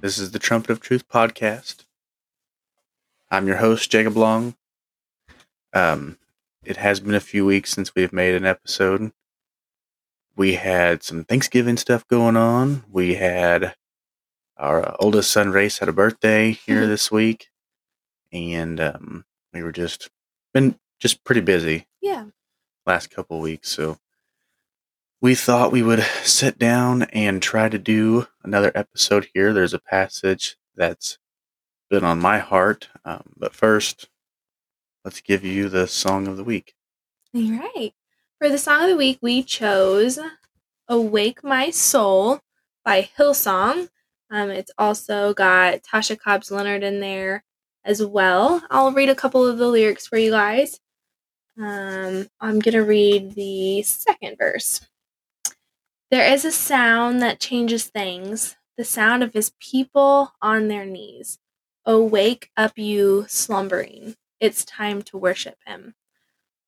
This is the Trumpet of Truth podcast. I'm your host, Jacob Long. Um, it has been a few weeks since we've made an episode. We had some Thanksgiving stuff going on. We had our oldest son, Race, had a birthday here this week, and um, we were just been just pretty busy Yeah. last couple of weeks. So we thought we would sit down and try to do another episode here. There's a passage that's been on my heart. Um, but first, let's give you the song of the week. All right. For the song of the week, we chose Awake My Soul by Hillsong. Um, it's also got Tasha Cobbs Leonard in there as well. I'll read a couple of the lyrics for you guys. Um, I'm going to read the second verse. There is a sound that changes things, the sound of his people on their knees. Oh, Awake up, you slumbering. It's time to worship him.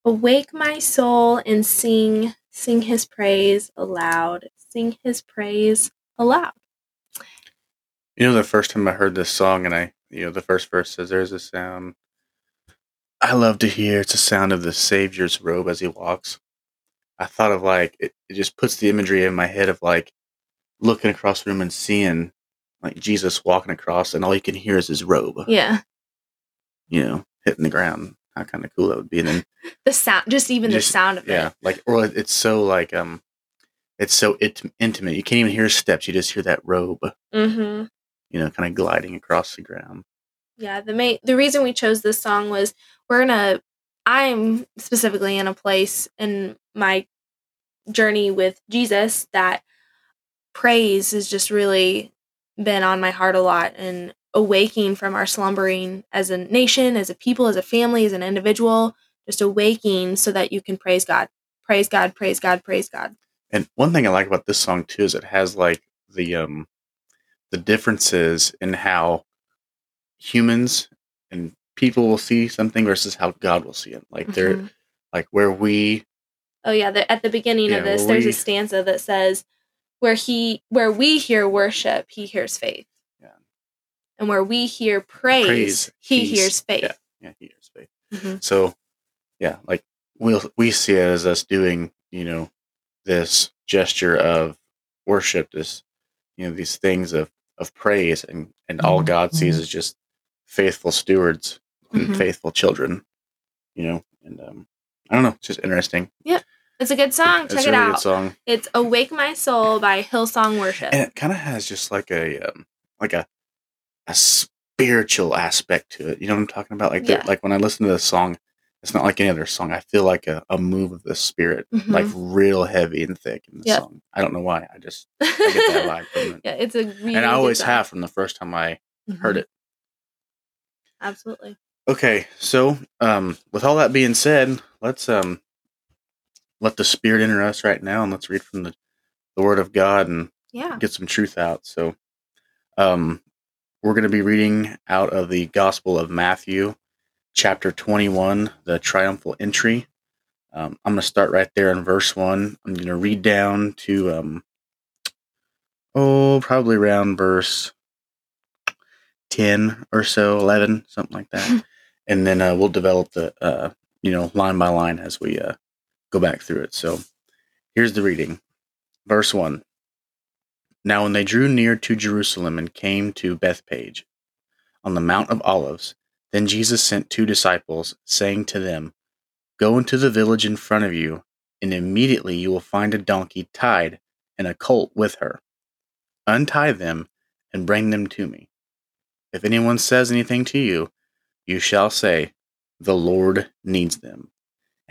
Awake my soul and sing, sing his praise aloud. Sing his praise aloud. You know, the first time I heard this song, and I, you know, the first verse says, There's a sound I love to hear. It's the sound of the Savior's robe as he walks. I thought of like, it, it just puts the imagery in my head of like looking across the room and seeing like Jesus walking across, and all you can hear is his robe, Yeah. you know, hitting the ground. How kind of cool that would be. And then, The sound, just even Just- the sound of yeah, it. like, or it's so like, um, it's so it- intimate. You can't even hear steps. You just hear that robe, Mm-hmm. you know, kind of gliding across the ground. Yeah. The main, the reason we chose this song was we're gonna. I'm specifically in a place in my journey with Jesus that praise has just really been on my heart a lot and awaking from our slumbering as a nation, as a people, as a family, as an individual, just awaking so that you can praise God. Praise God, praise God, praise God. And one thing I like about this song too is it has like the um the differences in how humans and people will see something versus how God will see it. Like they're Mhm. like where we Oh yeah, the, at the beginning Yeah, of this, well, there's we- a stanza that says, "Where he, where we hear worship, he hears faith, Yeah. and where we hear praise, praise he hears faith." Yeah, yeah, he hears faith. Mhm. So yeah, like we'll we see it as us doing, you know, this gesture of worship, this you know, these things of of praise and and all God sees is just faithful stewards and Mhm. faithful children. You know, and um I don't know, it's just interesting. It's a good song. Check a it really out. good song. It's "Awake My Soul" by Hillsong Worship. And it kind of has just like a um like a a spiritual aspect to it. You know what I'm talking about? Like Yeah. like when I listen to this song, it's not like any other song. I feel like a, a move of the spirit, Mhm. like real heavy and thick in the Yep. song. I don't know why. I just I get that vibe from it. yeah, it's a really and I always song. have from the first time I heard Mhm. it. Absolutely. Okay, so um, with all that being said, let's um, let the Spirit enter us right now, and let's read from the, the Word of God and Yeah. get some truth out. So, um, we're going to be reading out of the Gospel of Matthew, chapter twenty-one, the triumphal entry. Um, I'm going to start right there in verse one. I'm going to read down to um, oh, probably around verse ten or so, eleven, something like that and then uh, we'll develop the uh, you know line by line as we uh, go back through it. So here's the reading, verse one. Now, when they drew near to Jerusalem and came to Bethphage on the Mount of Olives, then Jesus sent two disciples, saying to them, "Go into the village in front of you, and immediately you will find a donkey tied and a colt with her. Untie them and bring them to me. If anyone says anything to you." you shall say, The Lord needs them,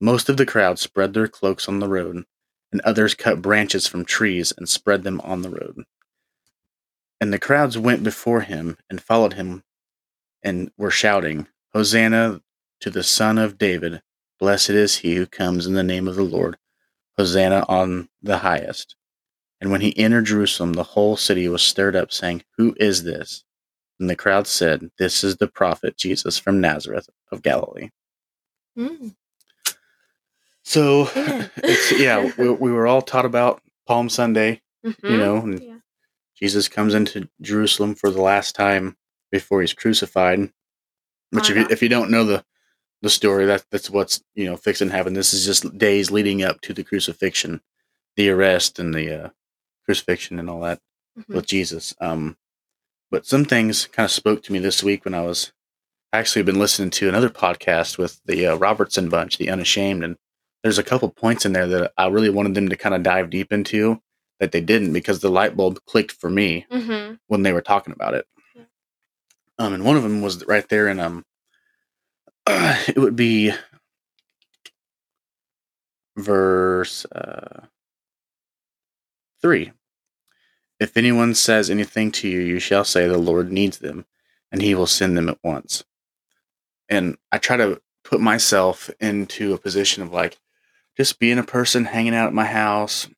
Most of the crowd spread their cloaks on the road, and others cut branches from trees and spread them on the road. And the crowds went before him and followed him and were shouting, Hosanna to the Son of David. Blessed is he who comes in the name of the Lord. Hosanna on the highest. And when he entered Jerusalem, the whole city was stirred up, saying, Who is this? And the crowd said, This is the prophet Jesus from Nazareth of Galilee. Mm. So, Yeah. it's, yeah, we, we were all taught about Palm Sunday, Mhm. you know, and Yeah. Jesus comes into Jerusalem for the last time before he's crucified. Which, Oh, if you, if you don't know the the story, that that's what's you know fixing to happen. This is just days leading up to the crucifixion, the arrest, and the uh, crucifixion, and all that Mhm. with Jesus. Um, but some things kind of spoke to me this week when I was actually been listening to another podcast with the uh, Robertson bunch, the Unashamed, and there's a couple points in there that I really wanted them to kind of dive deep into that they didn't because the light bulb clicked for me Mhm. when they were talking about it. Yeah. Um, and one of them was right there in um, it would be verse uh, three. If anyone says anything to you, you shall say the Lord needs them, and He will send them at once. And I try to put myself into a position of like just being a person hanging out at my house,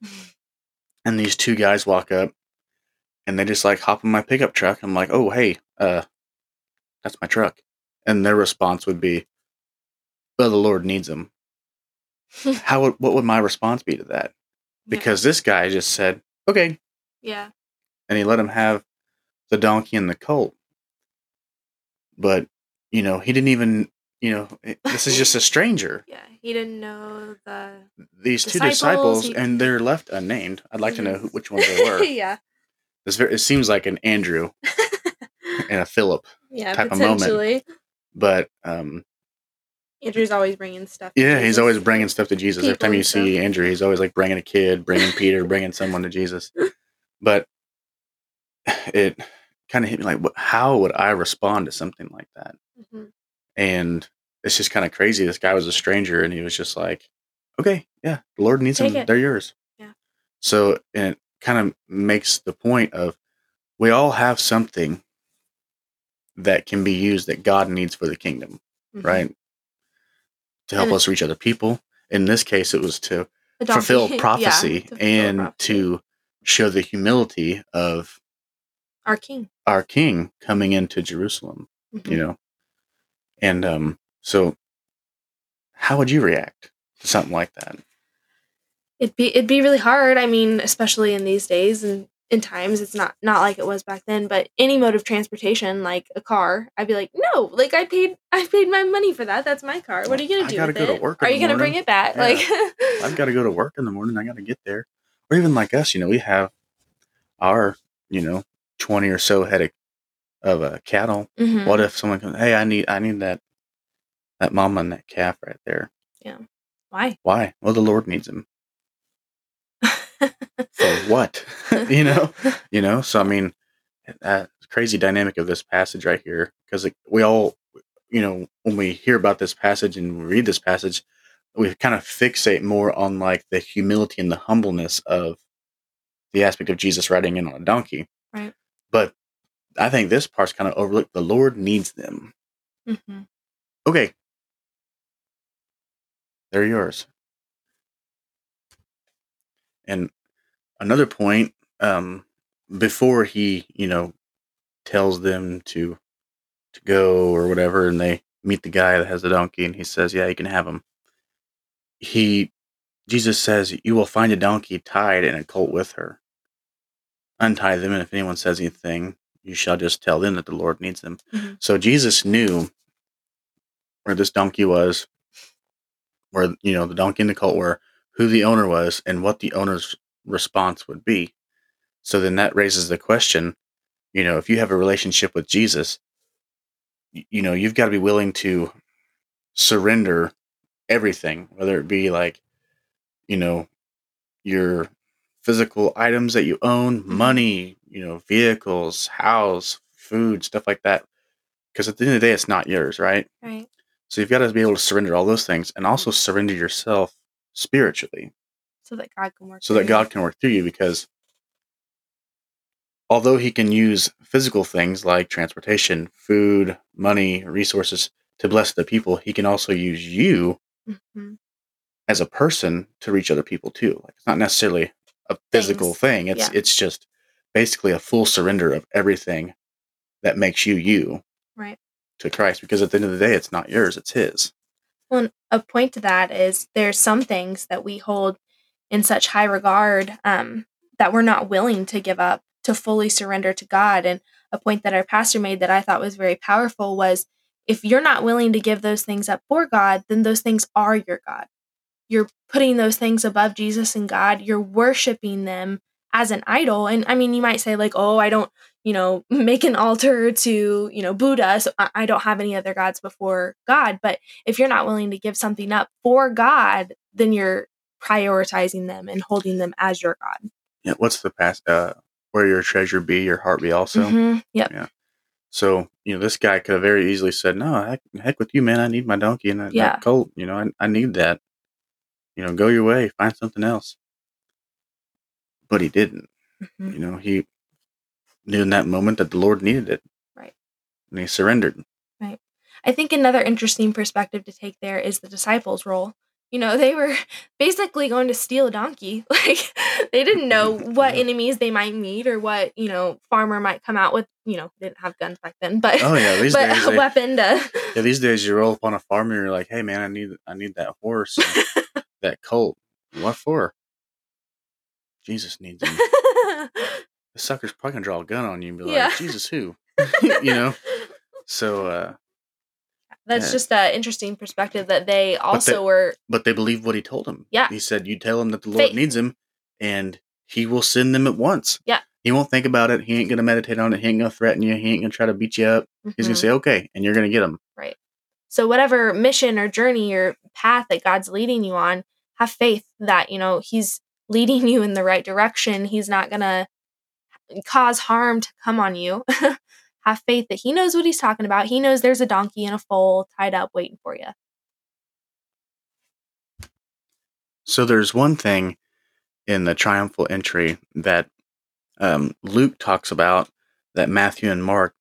and these two guys walk up and they just like hop in my pickup truck. I'm like, oh hey, uh, that's my truck, and their response would be, well, the Lord needs them. How would what would my response be to that? Because this guy just said, okay, yeah. and he let him have the donkey and the colt. But you know, he didn't even. You know, it- this is just a stranger. Yeah. He didn't know the These two Disciples, disciples, he- and they're left unnamed. I'd like to know Mhm. who, which ones they were. yeah. This very, it seems like an Andrew and a Philip, yeah, type of moment. but um, Andrew's always bringing stuff. to Yeah, he's always bringing stuff to Jesus. Every time you stuff. see Andrew, he's always like bringing a kid, bringing Peter, bringing someone to Jesus. But it kind of hit me like, how would I respond to something like that? Mhm. And it's just kind of crazy. This guy was a stranger, and he was just like, "Okay, yeah, the Lord needs Take them. it. They're yours." Yeah. So and it kind of makes the point of we all have something that can be used that God needs for the kingdom Mhm. right? To help And- us reach other people. In this case, it was to fulfill Yeah, prophecy to fulfill and prophecy. to show the humility of our king. our King coming into Jerusalem. Mhm. You know, and um, so how would you react to something like that? It'd be it'd be really hard. I mean, especially in these days and in times, it's not not like it was back then. But any mode of transportation, like a car, I'd be like, no, like I paid I paid my money for that. That's my car. What are you gonna I do gotta with go to work Are you gonna bring it back? Yeah. Like I've got to go to work in the morning. I got to get there. Or even like us, you know, we have our, you know, twenty or so head of, of uh, cattle. Mhm. What if someone comes? Hey, I need, I need that, that mama and that calf right there. Yeah. Why? Why? Well, the Lord needs them for what? you know, you know. So I mean, that crazy dynamic of this passage right here, because we all, you know, when we hear about this passage and we read this passage, we kind of fixate more on like the humility and the humbleness of the aspect of Jesus riding in on a donkey. Right. But I think this part's kind of overlooked. The Lord needs them. Mhm. Okay. They're yours. And another point, um, before he, you know, tells them to to go or whatever, and they meet the guy that has the donkey, and he says, "Yeah, you can have him." He, Jesus says, "You will find a donkey tied and a colt with her. Untie them, and if anyone says anything, you shall just tell them that the Lord needs them." Mhm. So Jesus knew where this donkey was, where you know the donkey and the colt were, who the owner was, and what the owner's response would be. So then that raises the question, you know, if you have a relationship with Jesus, y- you know, you've got to be willing to surrender everything, whether it be like, you know, your physical items that you own, money, you know, vehicles, house, food, stuff like that. Because at the end of the day, it's not yours, right? Right. So you've got to be able to surrender all those things and also surrender yourself spiritually So that God can work. so that through you. God can work through you because although he can use physical things like transportation, food, money, resources to bless the people, he can also use you hmm as a person to reach other people too. Like it's not necessarily a physical Things. thing. It's Yeah. it's just basically a full surrender of everything that makes you you Right. to Christ. Because at the end of the day, it's not yours; it's His. Well, a point to that is there's some things that we hold in such high regard um, that we're not willing to give up to fully surrender to God. And a point that our pastor made that I thought was very powerful was if you're not willing to give those things up for God, then those things are your God. You're putting those things above Jesus and God. You're worshiping them as an idol. And I mean, you might say, like, oh, I don't, you know, make an altar to, you know, Buddha. So I don't have any other gods before God. But if you're not willing to give something up for God, then you're prioritizing them and holding them as your God. Yeah. What's the past? Uh, where your treasure be, your heart be also. Mhm. Yep. So you know, this guy could have very easily said, "No, heck, heck with you, man. I need my donkey and that, Yeah. that colt. You know, I, I need that. You know, go your way, find something else." But he didn't. Mhm. You know, he knew in that moment that the Lord needed it. Right. And he surrendered. Right. I think another interesting perspective to take there is the disciples' role. You know, they were basically going to steal a donkey. Like they didn't know what enemies they might meet or what, you know, farmer might come out with, you know, they didn't have guns back then, but Oh yeah, these but days. a They, weapon to yeah, these days you roll up on a farm and you're like, "Hey man, I need I need that horse, and that colt. What for?" Jesus needs him. The sucker's probably gonna draw a gun on you and be like, Yeah. "Jesus, who?" you know. So, uh, That's just that interesting perspective that they also they- were but they believed what he told him. Yeah. He said, "You tell him that the Lord Faith. needs him, and He will send them at once." Yeah. He won't think about it. He ain't gonna meditate on it. He ain't gonna threaten you. He ain't gonna try to beat you up. He's Mhm. gonna say, "Okay," and you're gonna get him. Right. So whatever mission or journey or path that God's leading you on, have faith that, you know, he's leading you in the right direction. He's not going to cause harm to come on you. have faith that he knows what he's talking about. He knows there's a donkey and a foal tied up waiting for you. So there's one thing in the triumphal entry that um, Luke talks about that Matthew and Mark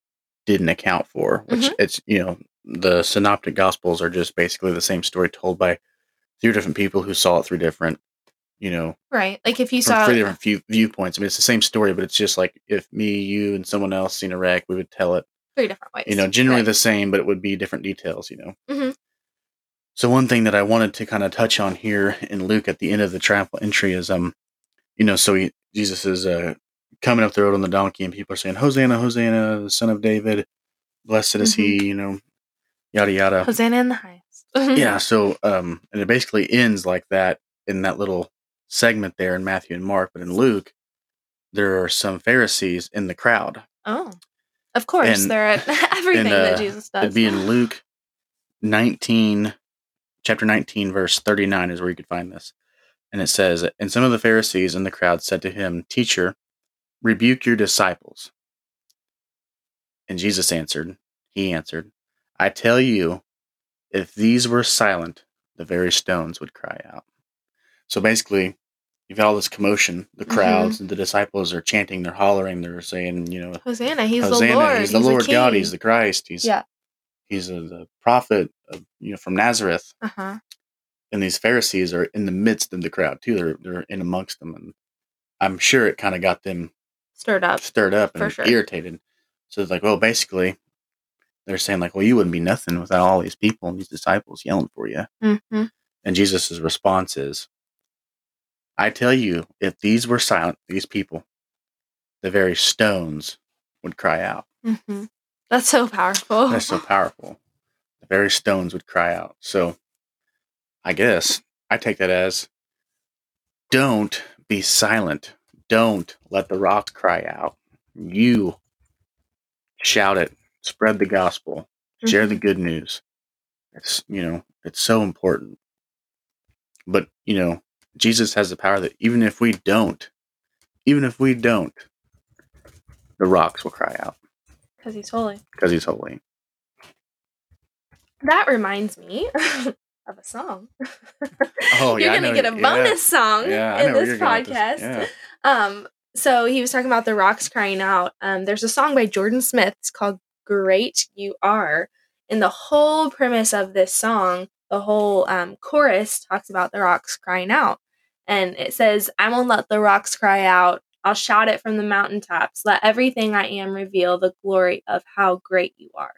didn't account for, which Mhm. it's you know the synoptic gospels are just basically the same story told by three different people who saw it through different you know Right. Like if you saw three different view, viewpoints. I mean, it's the same story, but it's just like if me, you, and someone else seen a wreck, we would tell it three different ways. you know, generally Right. the same, but it would be different details, you know. Mhm. So one thing that I wanted to kind of touch on here in Luke at the end of the triumphal entry is, um, you know, so he, Jesus is uh, coming up the road on the donkey, and people are saying, "Hosanna, Hosanna, the Son of David, blessed is he," you know, yada yada. Hosanna in the highest. yeah. So, um, and it basically ends like that in that little segment there in Matthew and Mark, but in Luke, there are some Pharisees in the crowd. Oh. Of course. And- they're at everything and, that uh, Jesus does. It'd be in Luke 19, chapter 19, verse 39 is where you could find this. And it says, And some of the Pharisees in the crowd said to him, Teacher, rebuke your disciples. And Jesus answered, He answered, I tell you, if these were silent, the very stones would cry out. So basically, you've got all this commotion. The Mhm. crowds, and the disciples are chanting, they're hollering, they're saying, you know, Hosanna. He's Hosanna, the Lord. he's the Lord God, he's the Christ, he's Yeah. he's a, the prophet of, you know from Nazareth. Uh-huh. And these Pharisees are in the midst of the crowd too. They're they're in amongst them, and I'm sure it kind of got them Stirred up. stirred up and sure. irritated. So it's like, well, basically, they're saying like, well, you wouldn't be nothing without all these people and these disciples yelling for you. hmm And Jesus' response is, I tell you, if these were silent, these people, the very stones would cry out. hmm That's so powerful. That's so powerful. The very stones would cry out. So I guess I take that as don't be silent. Don't let the rocks cry out. You shout it, spread the gospel, share the good news. It's, you know, it's so important. But, you know, Jesus has the power that even if we don't, even if we don't, the rocks will cry out because he's holy. because he's holy. That reminds me of a song. Oh, yeah. you're yeah, gonna get a yeah. bonus song Yeah, in this you're going with podcast. this. Um, so he was talking about the rocks crying out. Um, there's a song by Jordan Smith. It's called "Great You Are," and the whole premise of this song, the whole um, chorus talks about the rocks crying out, and it says, "I won't let the rocks cry out. I'll shout it from the mountaintops. Let everything I am reveal the glory of how great you are.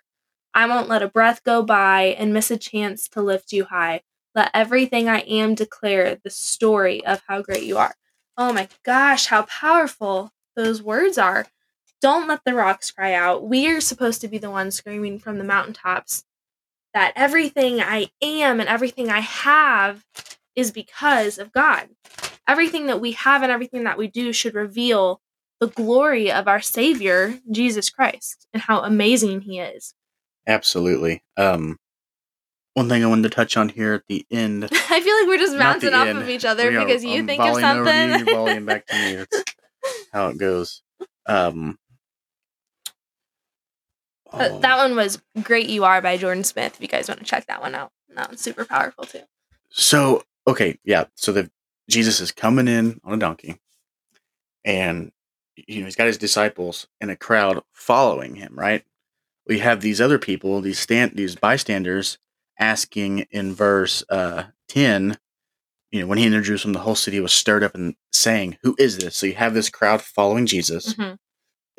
I won't let a breath go by and miss a chance to lift you high. Let everything I am declare the story of how great you are." Oh my gosh, how powerful those words are. Don't let the rocks cry out. We are supposed to be the ones screaming from the mountaintops that everything I am and everything I have is because of God. Everything that we have and everything that we do should reveal the glory of our Savior, Jesus Christ, and how amazing He is. Absolutely. Um, one thing I wanted to touch on here at the end. I feel like we're just bouncing off end. of each other We are- because you I'm think of over you, something. you're volleying back to me. That's how it goes. Um, But oh, that one was Great You Are by Jordan Smith. If you guys want to check that one out, that one's super powerful too. So okay, yeah. So the Jesus is coming in on a donkey, and you know he's got his disciples and a crowd following him. Right. We have these other people, these stand, these bystanders, asking in verse uh, ten. You know, when he entered Jerusalem, the whole city was stirred up and saying, "Who is this?" So you have this crowd following Jesus, Mhm.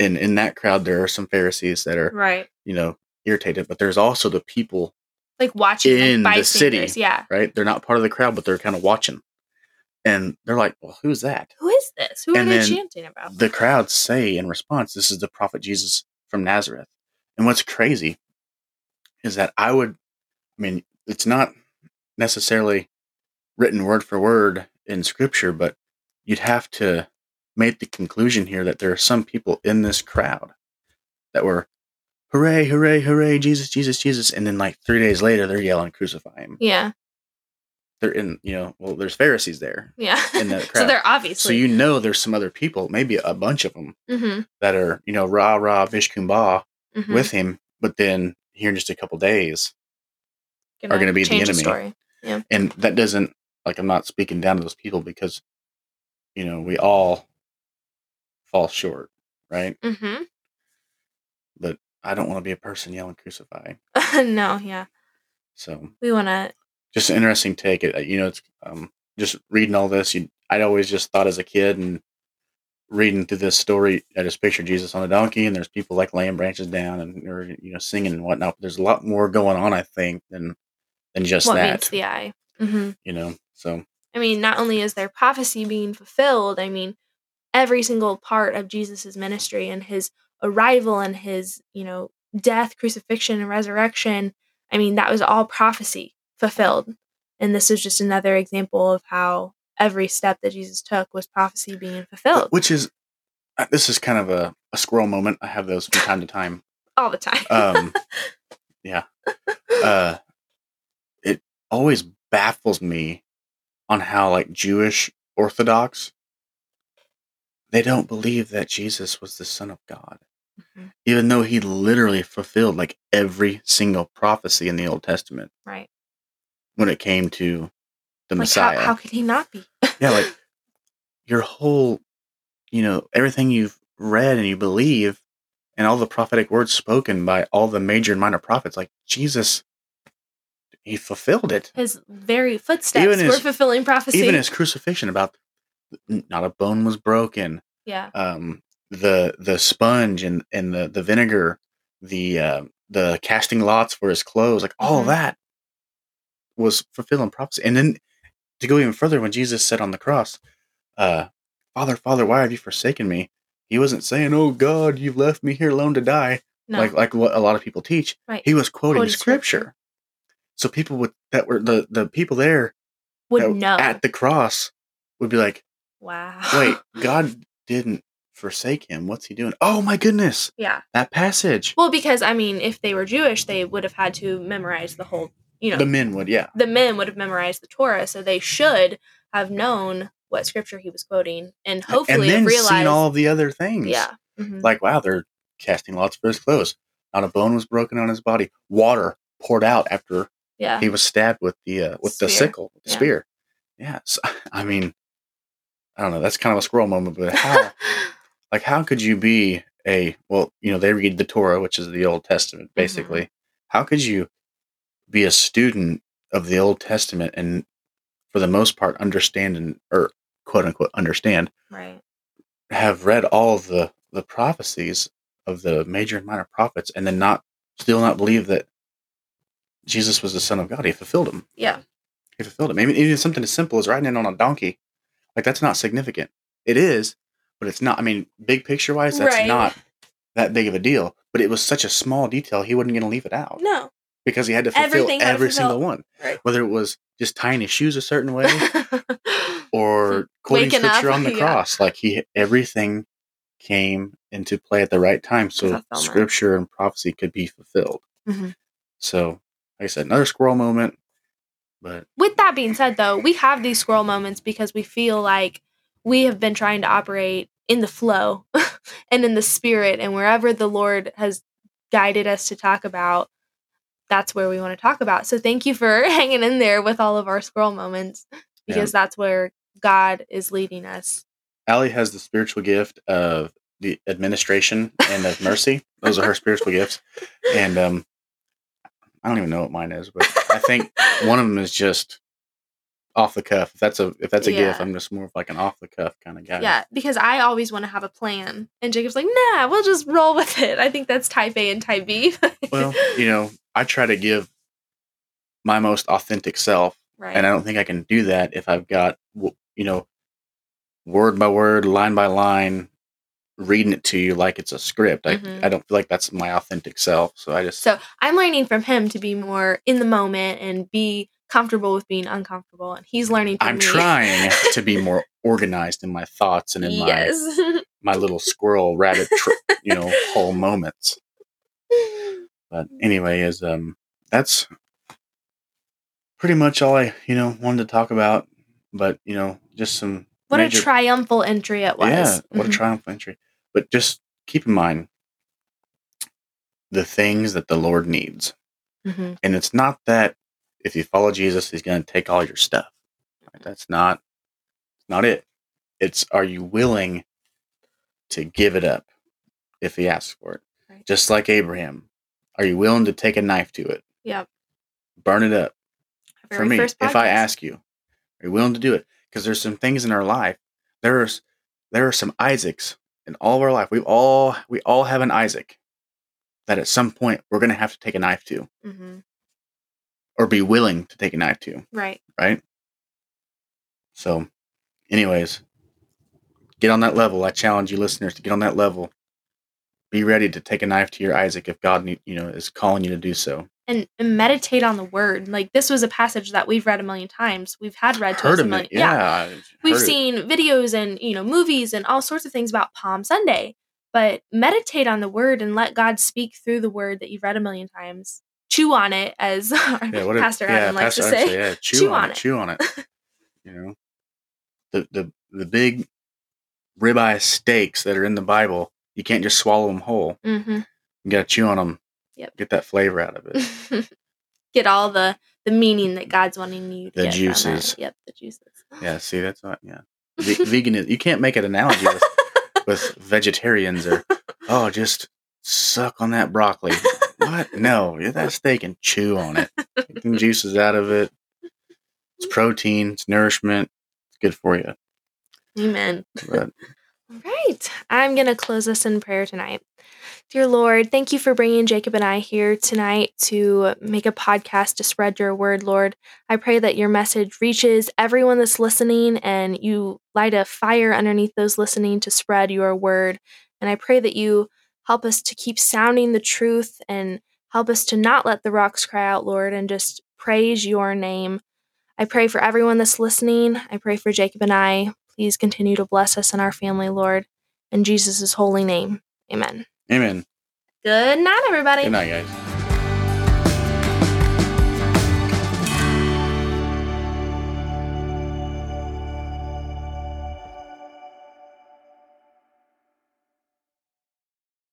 and in that crowd there are some Pharisees that are, Right. you know, irritated, but there's also the people Like watching In like the city. Yeah. right? They're not part of the crowd, but they're kind of watching. And they're like, well, who's that? Who is this? Who And are they chanting about? The crowd say in response, this is the prophet Jesus from Nazareth. And what's crazy is that I would, I mean, it's not necessarily written word for word in scripture, but you'd have to make the conclusion here that there are some people in this crowd that were, hooray, hooray, hooray, Jesus, Jesus, Jesus. And then like three days later, they're yelling, crucify him. yeah. They're in, you know, well, there's Pharisees there. Yeah. In that so they're obviously. So you know there's some other people, maybe a bunch of them Mhm, that are, you know, rah rah bish kumbah mhm. with him, but then here in just a couple days, are gonna be the enemy. story. and that doesn't like I'm not speaking down to those people because, you know, we all fall short, right? hmm But I don't want to be a person yelling crucify. no, yeah. So We want to. just an interesting take. It you know, it's um just reading all this. You, I'd always just thought as a kid and reading through this story, I just pictured Jesus on a donkey, and there's people like laying branches down and or you know singing and whatnot. But there's a lot more going on, I think, than than just What that. meets the eye. hmm you know, so I mean, not only is their prophecy being fulfilled, I mean, every single part of Jesus' ministry and his arrival and his, you know, death, crucifixion, and resurrection, I mean, that was all prophecy fulfilled. And this is just another example of how every step that Jesus took was prophecy being fulfilled which is uh, this is kind of a, a squirrel moment. I have those from time to time. all the time. Um, yeah, uh, it always baffles me on how like Jewish Orthodox they don't believe that Jesus was the Son of God, Even though he literally fulfilled like every single prophecy in the Old Testament right. when it came to the Like, Messiah. how could he not be? yeah, like your whole, you know, everything you've read and you believe, and all the prophetic words spoken by all the major and minor prophets, like Jesus, he fulfilled it. His very footsteps Even were his- fulfilling prophecy. Even his crucifixion, about not a bone was broken. yeah. Um, the the sponge and and the the vinegar, the uh, the casting lots for his clothes, like all Mhm. that was fulfilling prophecy. And then to go even further, when Jesus said on the cross, uh, "Father, Father, why have you forsaken me?" He wasn't saying, "Oh God, you've left me here alone to die," No. like like what a lot of people teach. Right. He was quoting Quoting scripture. scripture. So people would that were the the people there would know. at the cross would be like, wow. "Wait, God didn't forsake him. What's he doing? Oh my goodness, yeah. that passage." Well, because I mean, if they were Jewish, they would have had to memorize the whole. You know, The men would, yeah. The men would have memorized the Torah, so they should have known what scripture he was quoting, and hopefully and then realized. seen all of the other things. yeah. Mhm. like wow they're casting lots for his clothes not a bone was broken on his body water poured out after Yeah. he was stabbed with the uh, with the sickle the Yeah. spear yeah so, i mean I don't know. That's kind of a squirrel moment, but how like how could you be a well, you know, they read the Torah, which is the Old Testament, mm-hmm. basically. How could you be a student of the Old Testament and for the most part understand and or quote unquote understand right. have read all of the the prophecies of the major and minor prophets and then not still not believe that Jesus was the Son of God. He fulfilled them. Yeah. He fulfilled it. Maybe even something as simple as riding in on a donkey. Like that's not significant. It is, but it's not. I mean, big picture wise, that's Right. not that big of a deal. But it was such a small detail, he wasn't going to leave it out No. because he had to fulfill Everything every fulfill. single one. Right. Whether it was just tying his shoes a certain way or quoting Waking up, scripture on the yeah. cross, like he everything came into play at the right time, so scripture and prophecy could be fulfilled. Mhm. So, like I said, another squirrel moment, but With that being said, though, we have these squirrel moments because we feel like we have been trying to operate in the flow and in the spirit, and wherever the Lord has guided us to talk about, that's where we want to talk about. So, thank you for hanging in there with all of our squirrel moments because that's where God is leading us. Allie has the spiritual gift of the administration and of mercy. Those are her spiritual gifts, and um, I don't even know what mine is, but I think one of them is just off the cuff. If that's a if that's a gift, I'm just more of like an off the cuff kind of guy. Yeah, because I always want to have a plan. And Jacob's like, nah, we'll just roll with it. I think that's type A and type B. Well, you know, I try to give my most authentic self, right. and I don't think I can do that if I've got you know word by word, line by line, reading it to you like it's a script. I Mhm. I don't feel like that's my authentic self. So I just So I'm learning from him to be more in the moment and be comfortable with being uncomfortable. And he's learning I'm me. trying to be more organized in my thoughts and in my yes. my little squirrel rabbit you know whole moments. But anyway, is um that's pretty much all I you know wanted to talk about. But you know, just some what major, a triumphal entry it was. yeah, what a Mhm. triumphant entry. But just keep in mind the things that the Lord needs, Mhm. and it's not that if you follow Jesus, He's going to take all your stuff. Right? That's not not it. It's are you willing to give it up if He asks for it? Right. Just like Abraham, are you willing to take a knife to it, Yep. burn it up? For me, if I ask you, are you willing to do it? Because there's some things in our life. There's there are some Isaacs in all of our life. We all we all have an Isaac that at some point we're gonna have to take a knife to, Mhm. Or be willing to take a knife to, Right. right? So, anyways, get on that level. I challenge you, listeners, to get on that level. Be ready to take a knife to your Isaac if God, need- you know, is calling you to do so. And, and meditate on the word. Like this was a passage that we've read a million times. We've had read to us Heard a of million. it? Yeah, I've We've heard it. seen videos and you know movies and all sorts of things about Palm Sunday. But meditate on the word and let God speak through the word that you've read a million times. Chew on it, as our Yeah, what if- Pastor yeah, Adam likes Pastor to say. yeah, chew, Chew on, on it, it. chew on it. you know, the the the big ribeye steaks that are in the Bible, you can't just swallow them whole. hmm You got to chew on them. Yep. Get that flavor out of it. get all the the meaning that God's wanting you to The juices. Yep, the juices. Yeah, see, that's not. Yeah, Ve- vegan is. You can't make an analogy with with vegetarians or oh, just suck on that broccoli. What? No, that steak and chew on it. Get the juices out of it. It's protein. It's nourishment. It's good for you. Amen. But All right. I'm going to close us in prayer tonight. Dear Lord, thank you for bringing Jacob and I here tonight to make a podcast to spread your word, Lord. I pray that your message reaches everyone that's listening and you light a fire underneath those listening to spread your word. And I pray that you help us to keep sounding the truth and help us to not let the rocks cry out, Lord, and just praise your name. I pray for everyone that's listening. I pray for Jacob and I. Please continue to bless us and our family, Lord. In Jesus' holy name, amen. amen. Good night, everybody. Good night, guys.